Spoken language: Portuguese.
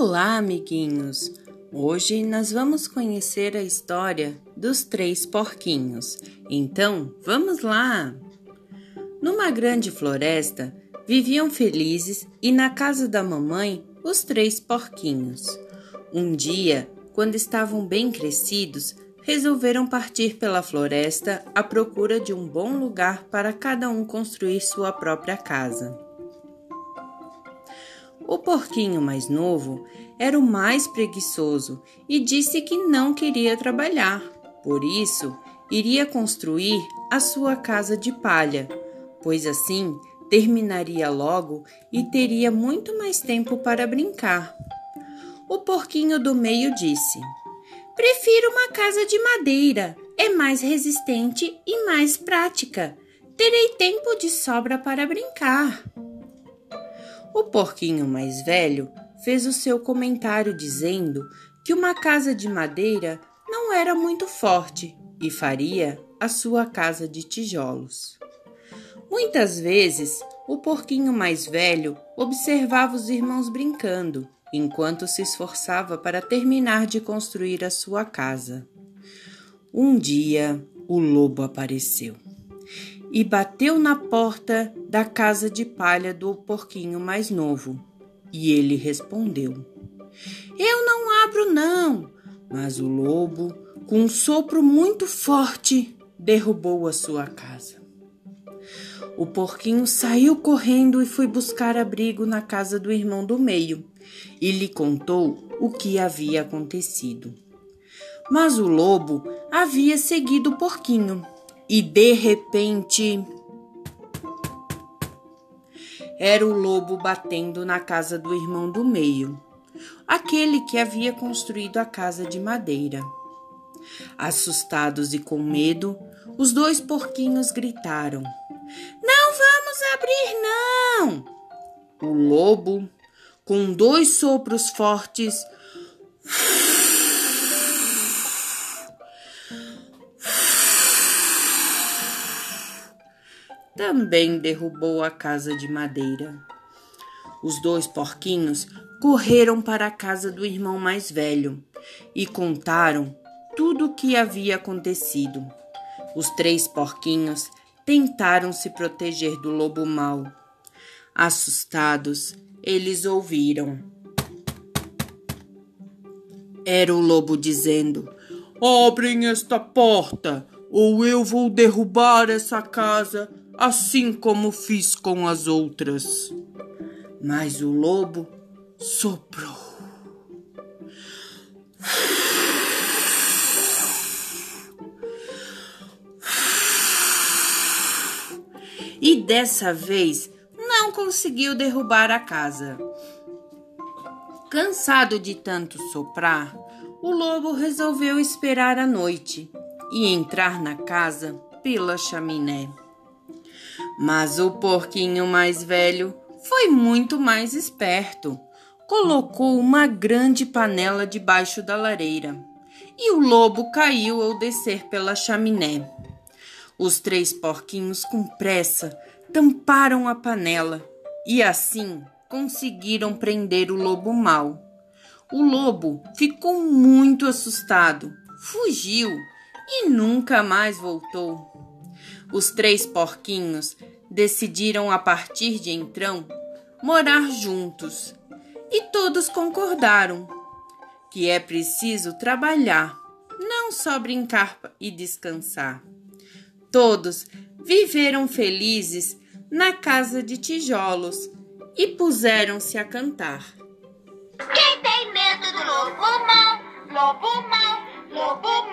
Olá, amiguinhos! Hoje nós vamos conhecer a história dos três porquinhos. Então, vamos lá! Numa grande floresta, viviam felizes e na casa da mamãe os três porquinhos. Um dia, quando estavam bem crescidos, resolveram partir pela floresta à procura de um bom lugar para cada um construir sua própria casa. O porquinho mais novo era o mais preguiçoso e disse que não queria trabalhar, por isso iria construir a sua casa de palha, pois assim terminaria logo e teria muito mais tempo para brincar. O porquinho do meio disse: Prefiro uma casa de madeira, é mais resistente e mais prática. Terei tempo de sobra para brincar. O porquinho mais velho fez o seu comentário dizendo que uma casa de madeira não era muito forte e faria a sua casa de tijolos. Muitas vezes, o porquinho mais velho observava os irmãos brincando enquanto se esforçava para terminar de construir a sua casa. Um dia, o lobo apareceu e bateu na porta da casa de palha do porquinho mais novo. E ele respondeu: Eu não abro, não. Mas o lobo, com um sopro muito forte, derrubou a sua casa. O porquinho saiu correndo e foi buscar abrigo na casa do irmão do meio e lhe contou o que havia acontecido. Mas o lobo havia seguido o porquinho e de repente era o lobo batendo na casa do irmão do meio, aquele que havia construído a casa de madeira. Assustados e com medo, os dois porquinhos gritaram: Não vamos abrir, não! O lobo, com dois sopros fortes, também derrubou a casa de madeira. Os dois porquinhos correram para a casa do irmão mais velho e contaram tudo o que havia acontecido. Os três porquinhos tentaram se proteger do lobo mau. Assustados, eles ouviram. Era o lobo dizendo: Abrem esta porta, ou eu vou derrubar essa casa assim como fiz com as outras. Mas o lobo soprou. E dessa vez não conseguiu derrubar a casa. Cansado de tanto soprar, o lobo resolveu esperar a noite e entrar na casa pela chaminé. Mas o porquinho mais velho foi muito mais esperto. Colocou uma grande panela debaixo da lareira e o lobo caiu ao descer pela chaminé. Os três porquinhos, com pressa, tamparam a panela e assim conseguiram prender o lobo mau. O lobo ficou muito assustado, fugiu e nunca mais voltou. Os três porquinhos decidiram a partir de então morar juntos e todos concordaram que é preciso trabalhar, não só brincar e descansar. Todos viveram felizes na casa de tijolos e puseram-se a cantar. Quem tem medo do lobo mau, lobo mau, lobo